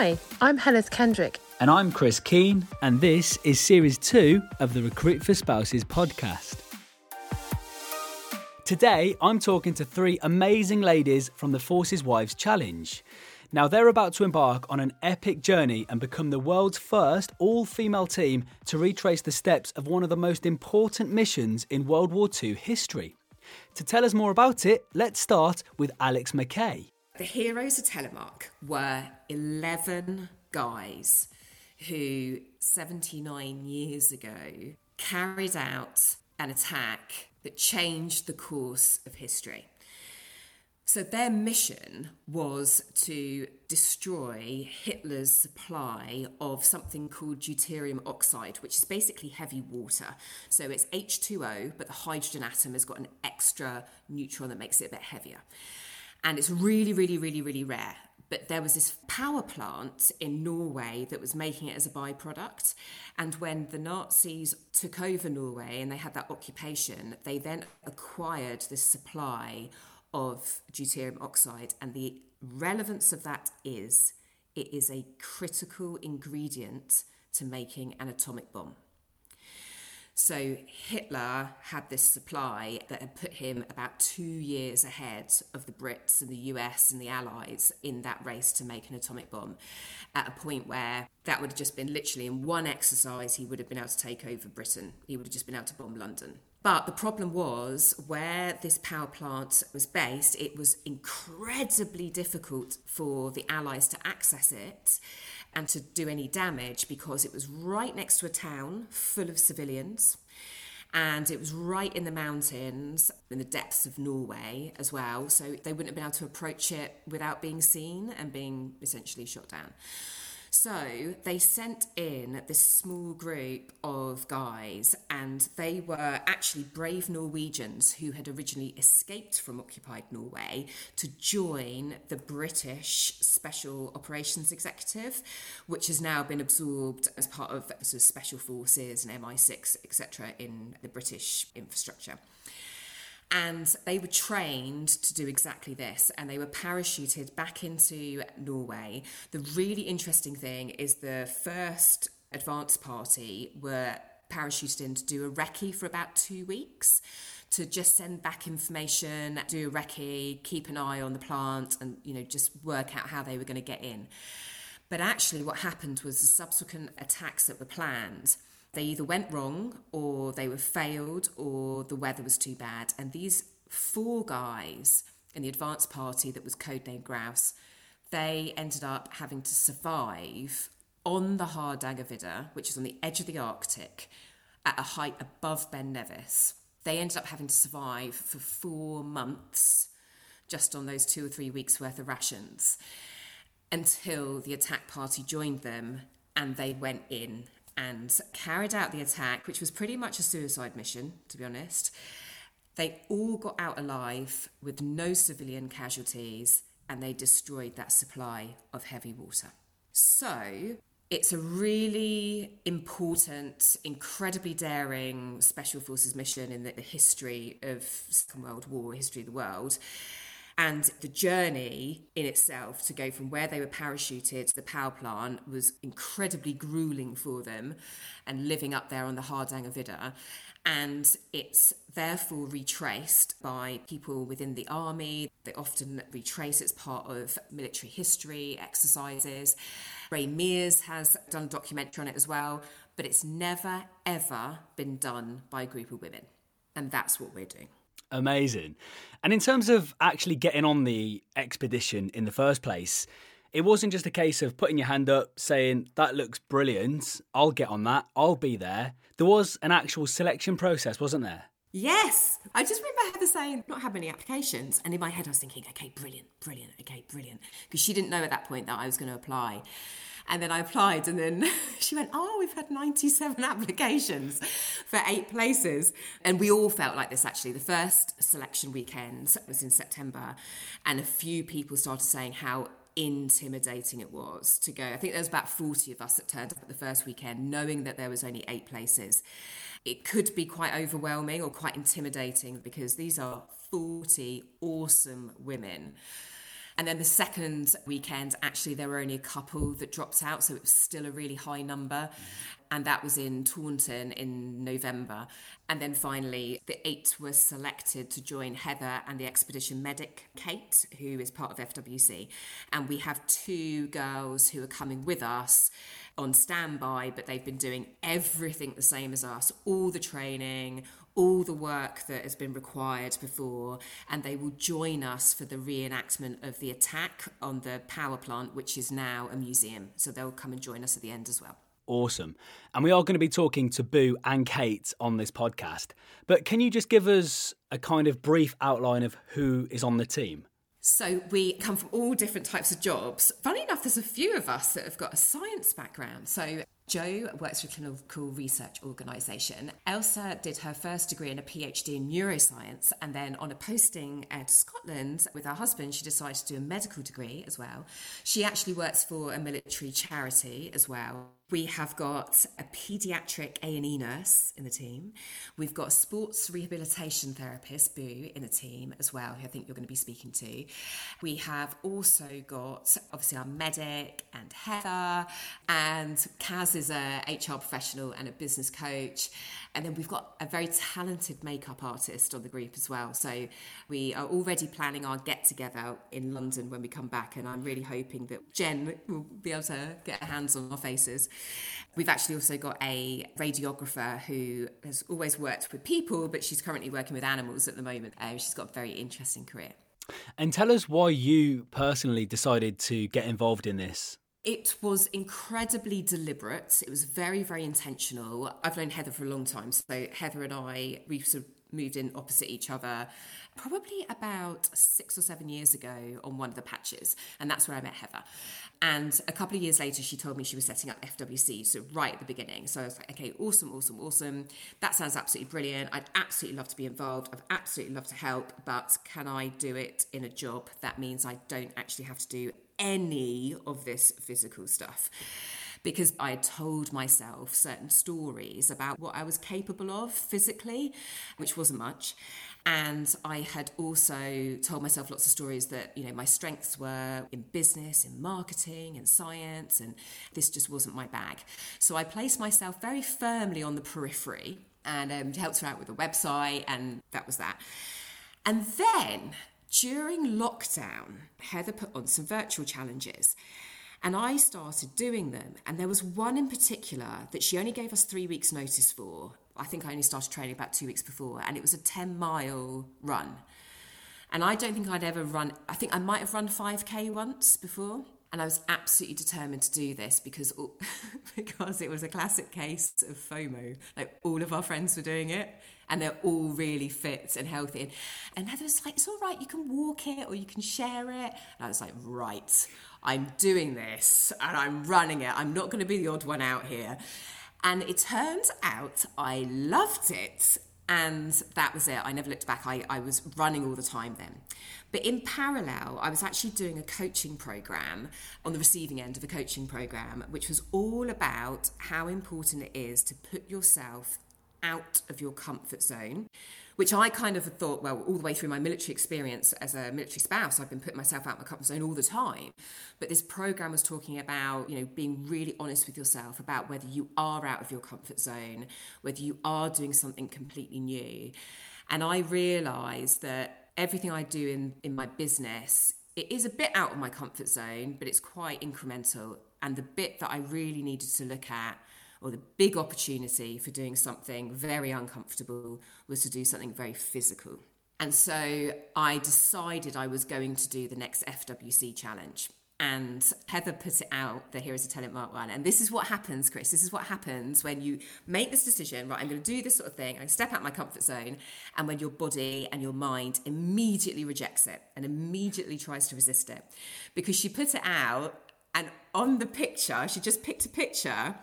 Hi, I'm Heleth Kendrick. And I'm Chris Keane, and this is Series 2 of the Recruit for Spouses podcast. Today, I'm talking to three amazing ladies from the Forces Wives Challenge. Now, they're about to embark on an epic journey and become the world's first all female team to retrace the steps of one of the most important missions in World War II history. To tell us more about it, let's start with Alix McKay. The heroes of Telemark were 11 guys who, 79 years ago, carried out an attack that changed the course of history. So, their mission was to destroy Hitler's supply of something called deuterium oxide, which is basically heavy water. So, it's H2O, but the hydrogen atom has got an extra neutron that makes it a bit heavier and it's really, really, really, really rare. But there was this power plant in Norway that was making it as a byproduct. And when the Nazis took over Norway and they had that occupation, they then acquired this supply of deuterium oxide. And the relevance of that is it is a critical ingredient to making an atomic bomb. So Hitler had this supply that had put him about two years ahead of the Brits and the US and the Allies in that race to make an atomic bomb at a point where that would have just been literally in one exercise, he would have been able to take over Britain. He would have just been able to bomb London. But the problem was where this power plant was based, it was incredibly difficult for the Allies to access it and to do any damage because it was right next to a town full of civilians and it was right in the mountains in the depths of Norway as well. So they wouldn't have been able to approach it without being seen and being essentially shot down so they sent in this small group of guys, and they were actually brave Norwegians who had originally escaped from occupied Norway to join the British Special Operations Executive, which has now been absorbed as part of sort of special forces and MI6, etc., in the British infrastructure. And they were trained to do exactly this, and they were parachuted back into Norway. The really interesting thing is the first advance party were parachuted in to do a recce for about two weeks to just send back information, do a recce, keep an eye on the plant, and you know just work out how they were going to get in. But actually, what happened was the subsequent attacks that were planned they either went wrong or they were failed or the weather was too bad. And these four guys in the advance party that was codenamed Grouse, they ended up having to survive on the Hardangervidda, which is on the edge of the Arctic, at a height above Ben Nevis. They ended up having to survive for four months just on those two or three weeks worth of rations until the attack party joined them and they went in and carried out the attack, which was pretty much a suicide mission, to be honest. They all got out alive with no civilian casualties and they destroyed that supply of heavy water. So, it's a really important, incredibly daring special forces mission in the, the history of Second World War, history of the world. And the journey in itself to go from where they were parachuted to the power plant was incredibly grueling for them and living up there on the Hardangervidda. And it's therefore retraced by people within the army. They often retrace it's part of military history exercises. Ray Mears has done a documentary on it as well, but it's never, ever been done by a group of women. And that's what we're doing. Amazing. And in terms of actually getting on the expedition in the first place, it wasn't just a case of putting your hand up, saying, That looks brilliant, I'll get on that, I'll be there. There was an actual selection process, wasn't there? Yes. I just remember Heather saying, not had many applications. And in my head, I was thinking, okay, brilliant, brilliant, okay, brilliant. Because she didn't know at that point that I was going to apply. And then I applied, and then she went, Oh, we've had 97 applications for eight places. And we all felt like this actually. The first selection weekend was in September, and a few people started saying how intimidating it was to go. I think there was about 40 of us that turned up at the first weekend, knowing that there was only eight places. It could be quite overwhelming or quite intimidating because these are 40 awesome women And then the second weekend, actually, there were only a couple that dropped out, so it was still a really high number. And that was in Taunton in November. And then finally, the eight were selected to join Heather and the expedition medic, Kate, who is part of FWC. And we have two girls who are coming with us on standby, but they've been doing everything the same as us all the training, all the work that has been required before, and they will join us for the reenactment of the attack on the power plant, which is now a museum. So they'll come and join us at the end as well. Awesome. And we are going to be talking to Boo and Kate on this podcast. But can you just give us a kind of brief outline of who is on the team? So we come from all different types of jobs. Funny enough, there's a few of us that have got a science background. So Joe works for a clinical research organisation. Elsa did her first degree and a PhD in neuroscience, and then on a posting at Scotland with her husband, she decided to do a medical degree as well. She actually works for a military charity as well. We have got a paediatric A&E nurse in the team. We've got a sports rehabilitation therapist, Boo, in the team as well, who I think you're going to be speaking to. We have also got, obviously, our medic and Heather, and Kaz is a HR professional and a business coach. And then we've got a very talented makeup artist on the group as well. So we are already planning our get together in London when we come back. And I'm really hoping that Jen will be able to get her hands on our faces. We've actually also got a radiographer who has always worked with people, but she's currently working with animals at the moment. Uh, she's got a very interesting career. And tell us why you personally decided to get involved in this. It was incredibly deliberate. It was very, very intentional. I've known Heather for a long time. So, Heather and I, we sort of moved in opposite each other probably about six or seven years ago on one of the patches. And that's where I met Heather. And a couple of years later, she told me she was setting up FWC, so right at the beginning. So I was like, okay, awesome, awesome, awesome. That sounds absolutely brilliant. I'd absolutely love to be involved. I'd absolutely love to help. But can I do it in a job that means I don't actually have to do any of this physical stuff? because I had told myself certain stories about what I was capable of physically, which wasn't much. And I had also told myself lots of stories that, you know, my strengths were in business, in marketing, in science, and this just wasn't my bag. So I placed myself very firmly on the periphery and um, helped her out with the website, and that was that. And then during lockdown, Heather put on some virtual challenges. And I started doing them. And there was one in particular that she only gave us three weeks' notice for. I think I only started training about two weeks before, and it was a 10 mile run. And I don't think I'd ever run, I think I might have run 5K once before. And I was absolutely determined to do this because, because it was a classic case of FOMO. Like all of our friends were doing it and they're all really fit and healthy. And, Heather was like, it's all right, you can walk it or you can share it. And I was like, right, I'm doing this and I'm running it. I'm not going to be the odd one out here. And it turns out I loved it. And that was it. I never looked back. I, I was running all the time then. But in parallel, I was actually doing a coaching program on the receiving end of a coaching program, which was all about how important it is to put yourself out of your comfort zone which I kind of thought, well, all the way through my military experience as a military spouse, I've been putting myself out of my comfort zone all the time. But this program was talking about, you know, being really honest with yourself about whether you are out of your comfort zone, whether you are doing something completely new. And I realized that everything I do in, in my business, it is a bit out of my comfort zone, but it's quite incremental. And the bit that I really needed to look at or the big opportunity for doing something very uncomfortable was to do something very physical. And so I decided I was going to do the next FWC challenge. And Heather put it out, the Heroes of Telemark One. And this is what happens, Chris. This is what happens when you make this decision, right? I'm going to do this sort of thing. I step out my comfort zone. And when your body and your mind immediately rejects it and immediately tries to resist it. Because she put it out, and on the picture, she just picked a picture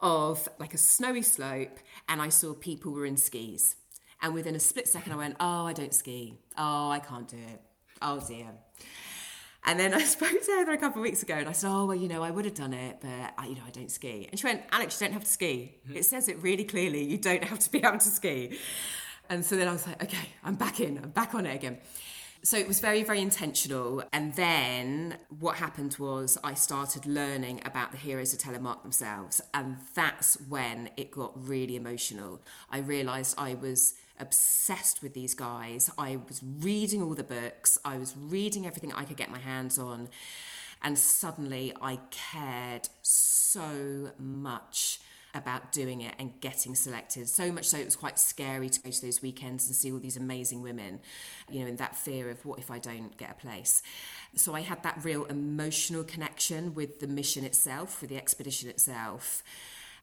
of like a snowy slope and I saw people were in skis. And within a split second, I went, Oh, I don't ski. Oh, I can't do it. Oh, dear. And then I spoke to Heather a couple of weeks ago and I said, Oh, well, you know, I would have done it, but I, you know, I don't ski. And she went, Alix, you don't have to ski. Mm-hmm. It says it really clearly. You don't have to be able to ski. And so then I was like, Okay, I'm back in. I'm back on it again. So it was very, very intentional. And then what happened was I started learning about the heroes of Telemark themselves. And that's when it got really emotional. I realised I was obsessed with these guys. I was reading all the books, I was reading everything I could get my hands on. And suddenly I cared so much about doing it and getting selected. So much so it was quite scary to go to those weekends and see all these amazing women, you know, in that fear of what if I don't get a place. So I had that real emotional connection with the mission itself, with the expedition itself.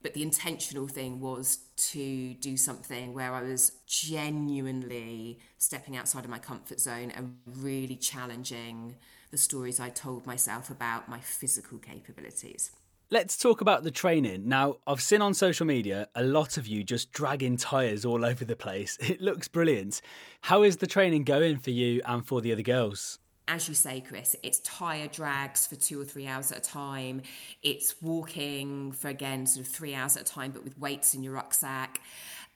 But the intentional thing was to do something where I was genuinely stepping outside of my comfort zone and really challenging the stories I told myself about my physical capabilities. Let's talk about the training. Now, I've seen on social media a lot of you just dragging tyres all over the place. It looks brilliant. How is the training going for you and for the other girls? as you say, Chris, it's tyre drags for two or three hours at a time. It's walking for, again, sort of three hours at a time, but with weights in your rucksack.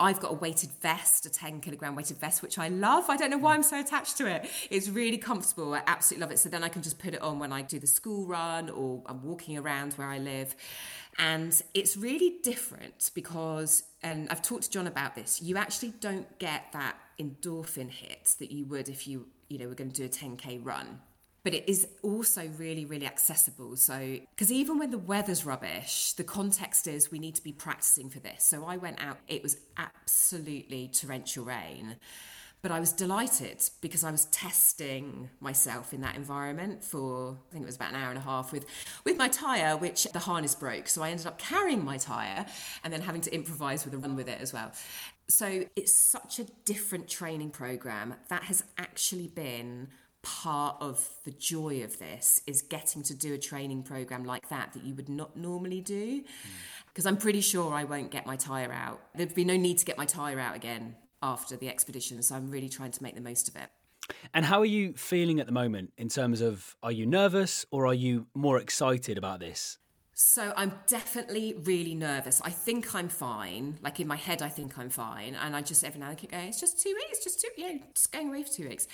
I've got a weighted vest, a 10 kilogram weighted vest, which I love. I don't know why I'm so attached to it. It's really comfortable. I absolutely love it. So then I can just put it on when I do the school run or I'm walking around where I live. And it's really different because, and I've talked to John about this, you actually don't get that endorphin hit that you would if you, you know, were going to do a 10K run but it is also really, really accessible. So, because even when the weather's rubbish, the context is we need to be practicing for this. So, I went out, it was absolutely torrential rain. But I was delighted because I was testing myself in that environment for I think it was about an hour and a half with with my tire, which the harness broke. So I ended up carrying my tire and then having to improvise with a run with it as well. So it's such a different training program that has actually been part of the joy of this is getting to do a training program like that that you would not normally do because mm. i'm pretty sure i won't get my tire out there'd be no need to get my tire out again after the expedition so i'm really trying to make the most of it and how are you feeling at the moment in terms of are you nervous or are you more excited about this so I'm definitely really nervous. I think I'm fine. Like in my head, I think I'm fine, and I just every now and then keep going. It's just two weeks, just two, yeah, just going away for two weeks.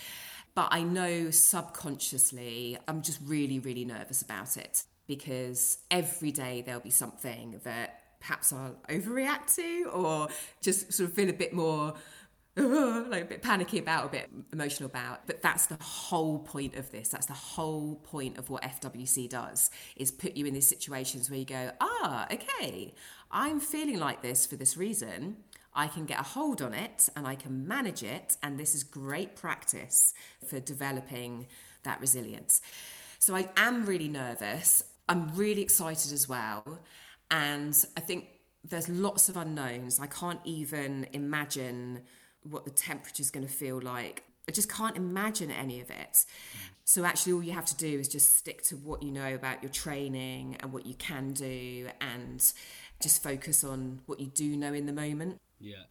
But I know subconsciously I'm just really, really nervous about it because every day there'll be something that perhaps I'll overreact to or just sort of feel a bit more like a bit panicky about, a bit emotional about. But that's the whole point of this. That's the whole point of what FWC does is put you in these situations where you go, ah, okay, I'm feeling like this for this reason. I can get a hold on it and I can manage it. And this is great practice for developing that resilience. So I am really nervous. I'm really excited as well. And I think there's lots of unknowns. I can't even imagine what the temperature is going to feel like. I just can't imagine any of it. So actually, all you have to do is just stick to what you know about your training and what you can do, and just focus on what you do know in the moment. Yeah.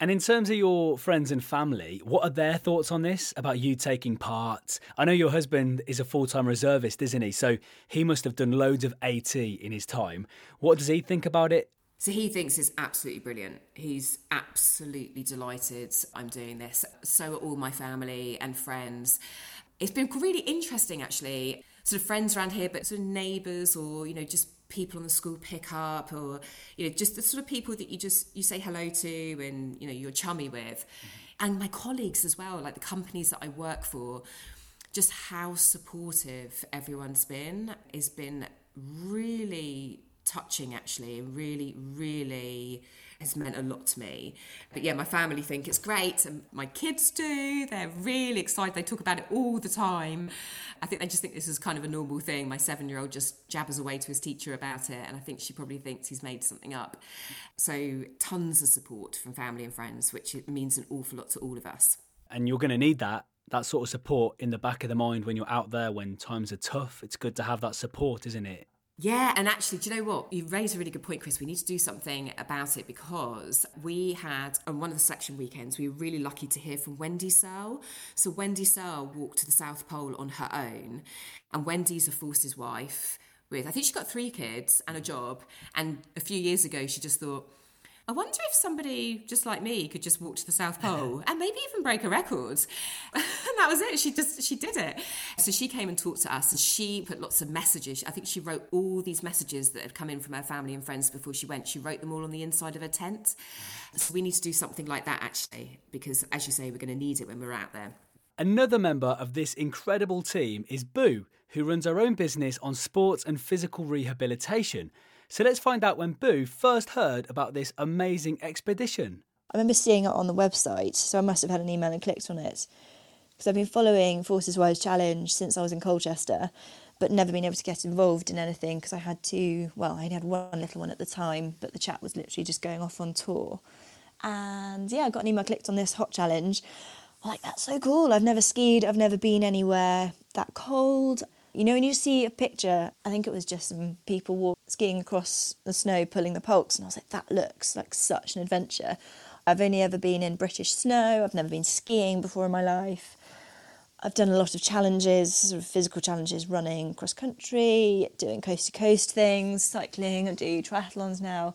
And in terms of your friends and family, what are their thoughts on this about you taking part? I know your husband is a full time reservist, isn't he? So he must have done loads of AT in his time. What does he think about it? So he thinks it's absolutely brilliant. He's absolutely delighted I'm doing this. So are all my family and friends. It's been really interesting actually. Sort of friends around here, but sort of neighbours or, you know, just people on the school pickup or you know just the sort of people that you just you say hello to and you know you're chummy with mm-hmm. and my colleagues as well like the companies that I work for just how supportive everyone's been has been really touching actually and really really has meant a lot to me. But yeah, my family think it's great, and my kids do. They're really excited. They talk about it all the time. I think they just think this is kind of a normal thing. My seven year old just jabbers away to his teacher about it, and I think she probably thinks he's made something up. So, tons of support from family and friends, which means an awful lot to all of us. And you're going to need that that sort of support in the back of the mind when you're out there when times are tough. It's good to have that support, isn't it? Yeah, and actually, do you know what? You raised a really good point, Chris. We need to do something about it because we had, on one of the selection weekends, we were really lucky to hear from Wendy Searle. So, Wendy Searle walked to the South Pole on her own, and Wendy's a forces wife with, I think she got three kids and a job. And a few years ago, she just thought, I wonder if somebody just like me could just walk to the South Pole and maybe even break a record. and that was it. She just she did it. So she came and talked to us, and she put lots of messages. I think she wrote all these messages that had come in from her family and friends before she went. She wrote them all on the inside of her tent. So we need to do something like that actually, because as you say, we're going to need it when we're out there. Another member of this incredible team is Boo, who runs her own business on sports and physical rehabilitation. So let's find out when Boo first heard about this amazing expedition. I remember seeing it on the website, so I must have had an email and clicked on it. Because I've been following Forces Wives Challenge since I was in Colchester, but never been able to get involved in anything because I had to, well, I had one little one at the time, but the chat was literally just going off on tour. And yeah, I got an email, clicked on this hot challenge. I'm like, that's so cool. I've never skied, I've never been anywhere that cold. You know, when you see a picture, I think it was just some people walk, skiing across the snow, pulling the pulks, and I was like, that looks like such an adventure. I've only ever been in British snow, I've never been skiing before in my life. I've done a lot of challenges, sort of physical challenges, running cross country, doing coast to coast things, cycling, I do triathlons now.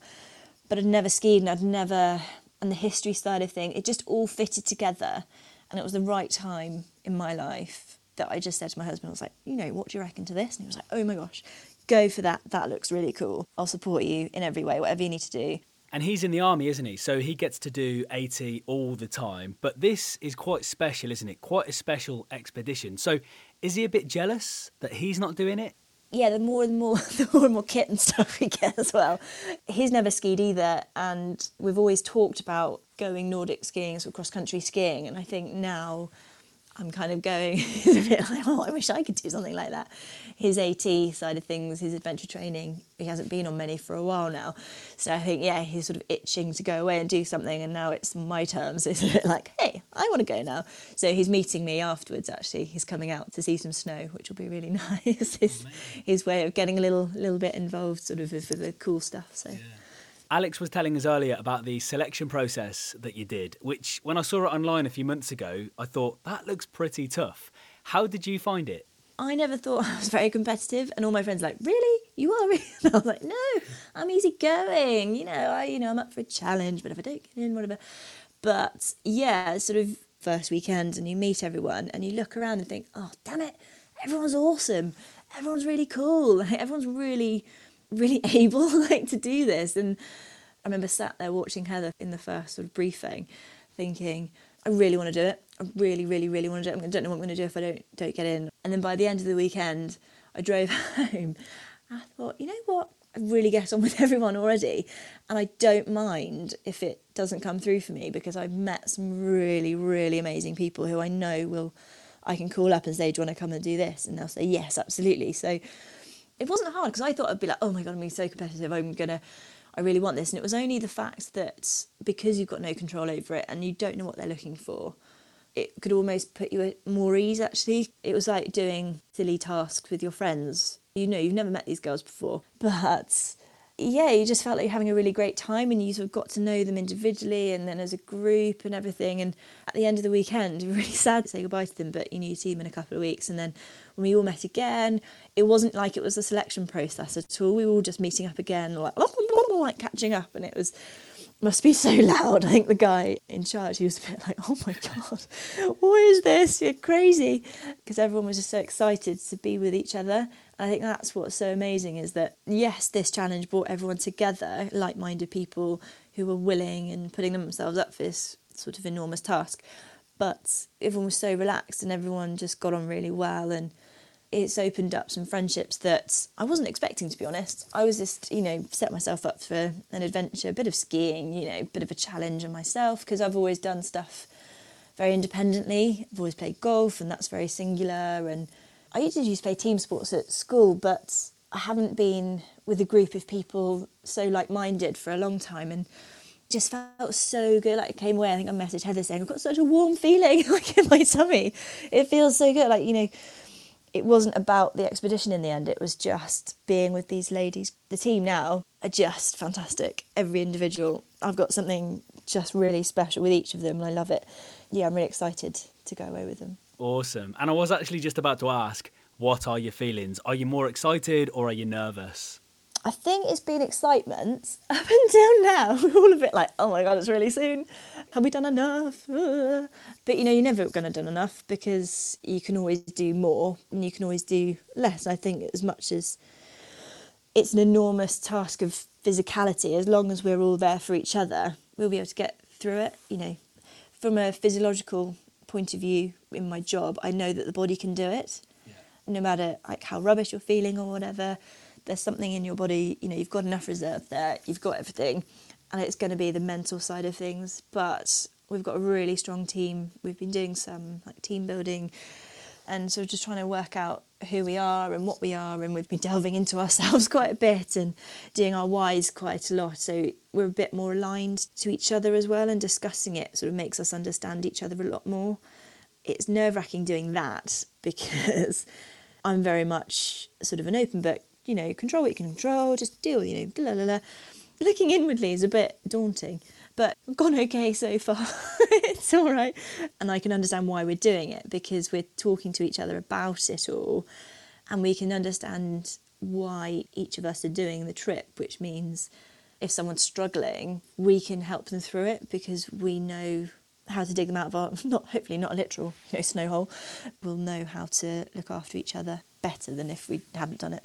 But I'd never skied and I'd never, and the history side of thing, it just all fitted together. And it was the right time in my life that I just said to my husband, I was like, you know, what do you reckon to this? And he was like, oh my gosh, go for that. That looks really cool. I'll support you in every way, whatever you need to do. And he's in the army, isn't he? So he gets to do AT all the time. But this is quite special, isn't it? Quite a special expedition. So is he a bit jealous that he's not doing it? Yeah, the more and more the more and more kit and stuff we get as well. He's never skied either, and we've always talked about going Nordic skiing, so cross country skiing. And I think now I'm kind of going a bit like, oh, I wish I could do something like that. His AT side of things, his adventure training, he hasn't been on many for a while now. So I think, yeah, he's sort of itching to go away and do something. And now it's my turn. So it's a bit like, hey, I want to go now. So he's meeting me afterwards, actually. He's coming out to see some snow, which will be really nice. his, his way of getting a little, little bit involved, sort of, with the cool stuff. So. Yeah. Alix was telling us earlier about the selection process that you did, which when I saw it online a few months ago, I thought that looks pretty tough. How did you find it? I never thought I was very competitive, and all my friends were like, "Really? You are?" Really? And I was like, "No, I'm easy going. You know, I, you know, I'm up for a challenge, but if I don't get in, whatever." But yeah, sort of first weekend, and you meet everyone, and you look around and think, "Oh, damn it, everyone's awesome. Everyone's really cool. Everyone's really." Really able like to do this. And I remember sat there watching Heather in the first sort of briefing thinking I really want to do it. I really really really want to do it. I don't know what I'm going to do if I don't don't get in. And then by the end of the weekend I drove home. I thought you know what? I really get on with everyone already and I don't mind if it doesn't come through for me because I've met some really really amazing people who I know will I can call up and say do you want to come and do this and they'll say yes absolutely. So it wasn't hard because I thought I'd be like, oh my god, I'm being so competitive. I'm gonna, I really want this. And it was only the fact that because you've got no control over it and you don't know what they're looking for, it could almost put you at more ease. Actually, it was like doing silly tasks with your friends. You know, you've never met these girls before, but yeah, you just felt like you're having a really great time and you sort of got to know them individually and then as a group and everything. And at the end of the weekend, you're really sad to say goodbye to them, but you knew you see them in a couple of weeks. And then when we all met again, it wasn't like it was a selection process at all. We were all just meeting up again, like, like catching up. And it was, must be so loud. I think the guy in charge, he was a bit like, oh my God, what is this? You're crazy. Because everyone was just so excited to be with each other I think that's what's so amazing is that, yes, this challenge brought everyone together, like minded people who were willing and putting themselves up for this sort of enormous task. But everyone was so relaxed and everyone just got on really well. And it's opened up some friendships that I wasn't expecting, to be honest. I was just, you know, set myself up for an adventure, a bit of skiing, you know, a bit of a challenge on myself because I've always done stuff very independently. I've always played golf and that's very singular and I used to play team sports at school, but I haven't been with a group of people so like-minded for a long time, and just felt so good. Like I came away, I think I messaged Heather saying I've got such a warm feeling like in my tummy. It feels so good. Like you know, it wasn't about the expedition in the end. It was just being with these ladies. The team now are just fantastic. Every individual, I've got something just really special with each of them, and I love it. Yeah, I'm really excited to go away with them. Awesome. And I was actually just about to ask, what are your feelings? Are you more excited or are you nervous? I think it's been excitement up until now. We're all a bit like, oh my god, it's really soon. Have we done enough? But you know, you're never going to done enough because you can always do more and you can always do less. I think as much as it's an enormous task of physicality, as long as we're all there for each other, we'll be able to get through it. You know, from a physiological point of view in my job, I know that the body can do it, yeah. no matter like how rubbish you're feeling or whatever there's something in your body, you know, you've got enough reserve there, you've got everything, and it's going to be the mental side of things. But we've got a really strong team. We've been doing some like team building and of just trying to work out who we are and what we are and we've been delving into ourselves quite a bit and doing our whys quite a lot so we're a bit more aligned to each other as well and discussing it sort of makes us understand each other a lot more it's nerve-wracking doing that because i'm very much sort of an open book you know, control what you can control, just deal, you know, blah, blah, blah. Looking inwardly is a bit daunting, but I've gone okay so far. it's all right. And I can understand why we're doing it because we're talking to each other about it all and we can understand why each of us are doing the trip, which means if someone's struggling, we can help them through it because we know how to dig them out of our not hopefully not a literal you know snow hole. We'll know how to look after each other better than if we hadn't done it.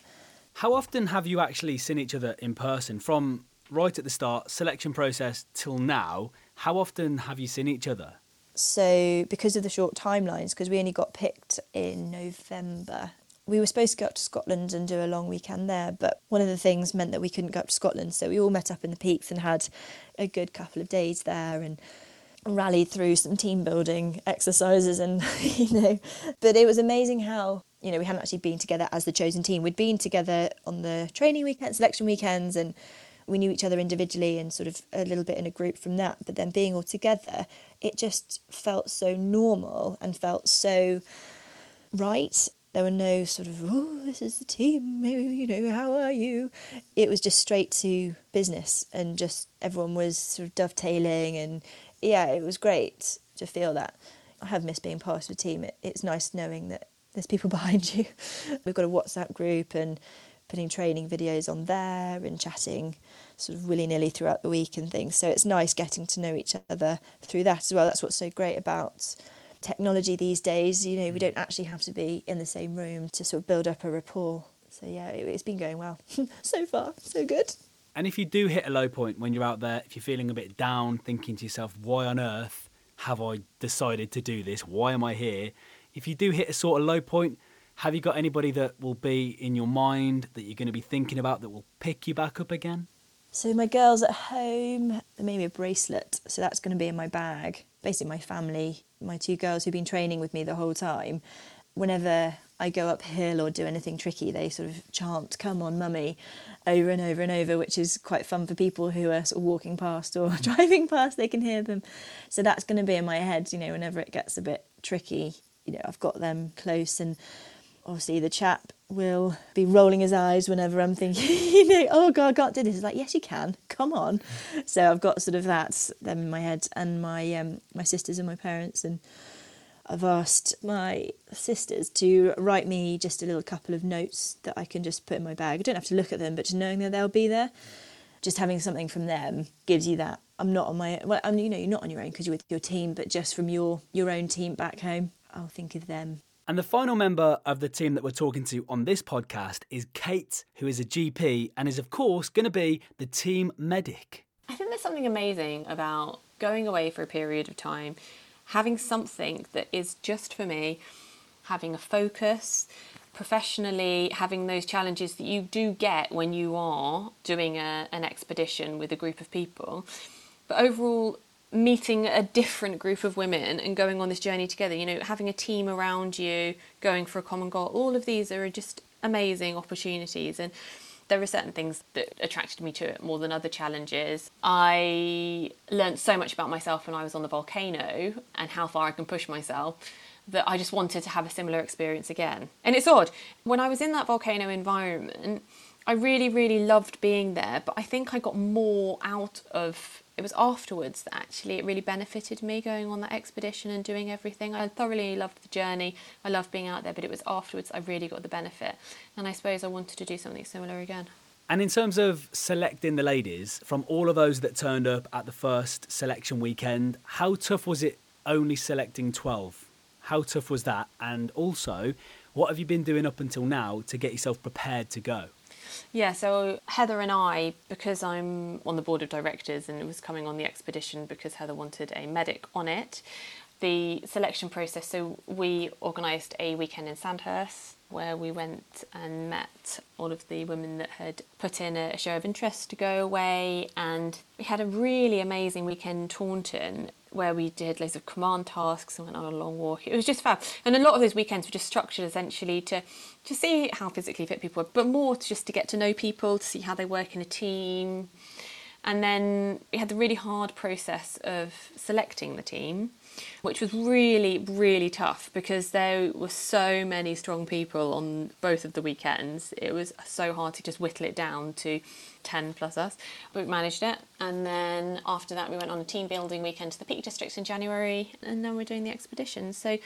How often have you actually seen each other in person from right at the start, selection process till now? How often have you seen each other? So, because of the short timelines, because we only got picked in November, we were supposed to go up to Scotland and do a long weekend there, but one of the things meant that we couldn't go up to Scotland. So, we all met up in the peaks and had a good couple of days there and rallied through some team building exercises and, you know, but it was amazing how you know, we hadn't actually been together as the chosen team. We'd been together on the training weekends, selection weekends, and we knew each other individually and sort of a little bit in a group from that. But then being all together, it just felt so normal and felt so right. There were no sort of, oh, this is the team, maybe you know, how are you? It was just straight to business and just everyone was sort of dovetailing. And yeah, it was great to feel that. I have missed being part of a team. It, it's nice knowing that there's people behind you. We've got a WhatsApp group and putting training videos on there and chatting sort of willy nilly throughout the week and things. So it's nice getting to know each other through that as well. That's what's so great about technology these days. You know, we mm. don't actually have to be in the same room to sort of build up a rapport. So yeah, it's been going well so far. So good. And if you do hit a low point when you're out there, if you're feeling a bit down, thinking to yourself, why on earth have I decided to do this? Why am I here? If you do hit a sort of low point, have you got anybody that will be in your mind that you're going to be thinking about that will pick you back up again? So my girls at home, they made me a bracelet, so that's going to be in my bag. Basically, my family, my two girls who've been training with me the whole time. Whenever I go uphill or do anything tricky, they sort of chant "Come on, mummy," over and over and over, which is quite fun for people who are sort of walking past or driving past. They can hear them, so that's going to be in my head. You know, whenever it gets a bit tricky, you know, I've got them close and obviously the chap will be rolling his eyes whenever I'm thinking, you know, oh God, I can't do this. He's like, yes, you can. Come on. So I've got sort of that them in my head and my um, my sisters and my parents and I've asked my sisters to write me just a little couple of notes that I can just put in my bag. I don't have to look at them, but just knowing that they'll be there, just having something from them gives you that. I'm not on my well, I'm you know you're not on your own because you're with your team, but just from your your own team back home I'll think of them. And the final member of the team that we're talking to on this podcast is Kate, who is a GP and is, of course, going to be the team medic. I think there's something amazing about going away for a period of time, having something that is just for me, having a focus, professionally having those challenges that you do get when you are doing a, an expedition with a group of people. But overall, meeting a different group of women and going on this journey together, you know, having a team around you, going for a common goal, all of these are just amazing opportunities. And there are certain things that attracted me to it more than other challenges. I learned so much about myself when I was on the volcano and how far I can push myself that I just wanted to have a similar experience again. And it's odd, when I was in that volcano environment, I really, really loved being there, but I think I got more out of it was afterwards that actually it really benefited me going on that expedition and doing everything. I thoroughly loved the journey. I loved being out there, but it was afterwards I really got the benefit. And I suppose I wanted to do something similar again. And in terms of selecting the ladies, from all of those that turned up at the first selection weekend, how tough was it only selecting 12? How tough was that? And also, what have you been doing up until now to get yourself prepared to go? Yeah, so Heather and I, because I'm on the board of directors and it was coming on the expedition because Heather wanted a medic on it, the selection process, so we organised a weekend in Sandhurst where we went and met all of the women that had put in a show of interest to go away and we had a really amazing weekend in Taunton where we did loads of command tasks and went on a long walk. It was just fab. And a lot of those weekends were just structured essentially to to see how physically fit people were, but more to just to get to know people, to see how they work in a team. And then we had the really hard process of selecting the team which was really, really tough because there were so many strong people on both of the weekends. It was so hard to just whittle it down to 10 plus us. But we managed it. And then after that, we went on a team building weekend to the Peak District in January, and then we're doing the expedition. So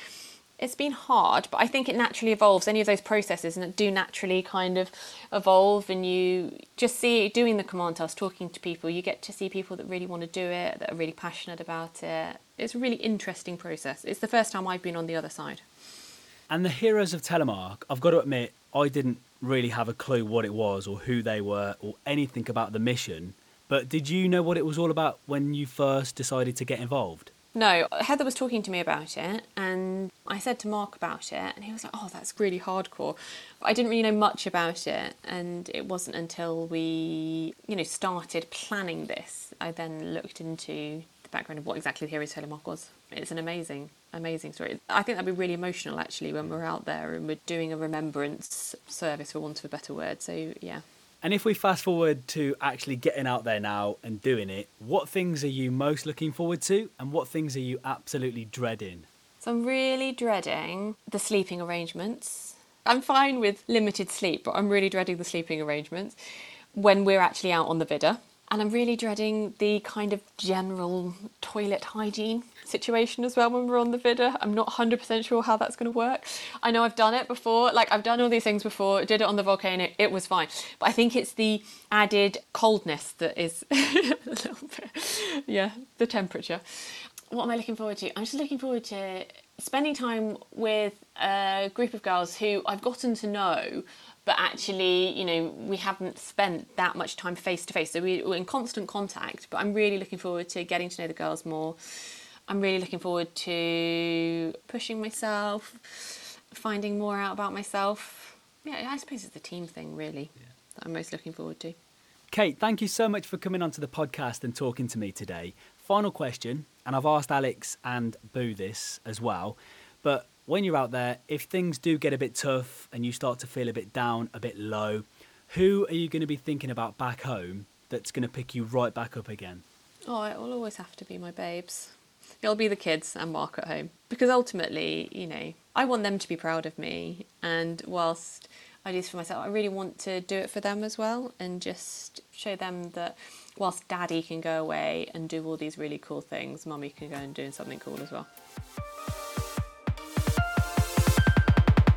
it's been hard, but I think it naturally evolves. Any of those processes and do naturally kind of evolve, and you just see doing the command task, talking to people. You get to see people that really want to do it, that are really passionate about it. It's a really interesting process. It's the first time I've been on the other side. And the Heroes of Telemark, I've got to admit, I didn't really have a clue what it was or who they were or anything about the mission. But did you know what it was all about when you first decided to get involved? No, Heather was talking to me about it, and I said to Mark about it, and he was like, "Oh, that's really hardcore." But I didn't really know much about it, and it wasn't until we, you know, started planning this I then looked into background of what exactly the Heroes was. It's an amazing, amazing story. I think that'd be really emotional actually when we're out there and we're doing a remembrance service, for want of a better word. So yeah. And if we fast forward to actually getting out there now and doing it, what things are you most looking forward to and what things are you absolutely dreading? So I'm really dreading the sleeping arrangements. I'm fine with limited sleep, but I'm really dreading the sleeping arrangements when we're actually out on the Vidda. And I'm really dreading the kind of general toilet hygiene situation as well when we're on the Vidda. I'm not 100% sure how that's going to work. I know I've done it before, like I've done all these things before, did it on the volcano, it was fine. But I think it's the added coldness that is a little bit, yeah, the temperature. What am I looking forward to? I'm just looking forward to spending time with a group of girls who I've gotten to know but actually, you know, we haven't spent that much time face to face. So we're in constant contact, but I'm really looking forward to getting to know the girls more. I'm really looking forward to pushing myself, finding more out about myself. Yeah, I suppose it's the team thing, really, yeah. that I'm most looking forward to. Kate, thank you so much for coming onto the podcast and talking to me today. Final question, and I've asked Alix and Boo this as well, but when you're out there, if things do get a bit tough and you start to feel a bit down, a bit low, who are you going to be thinking about back home that's going to pick you right back up again? Oh, it will always have to be my babes. It'll be the kids and Mark at home. Because ultimately, you know, I want them to be proud of me. And whilst I do this for myself, I really want to do it for them as well and just show them that whilst daddy can go away and do all these really cool things, mummy can go and do something cool as well.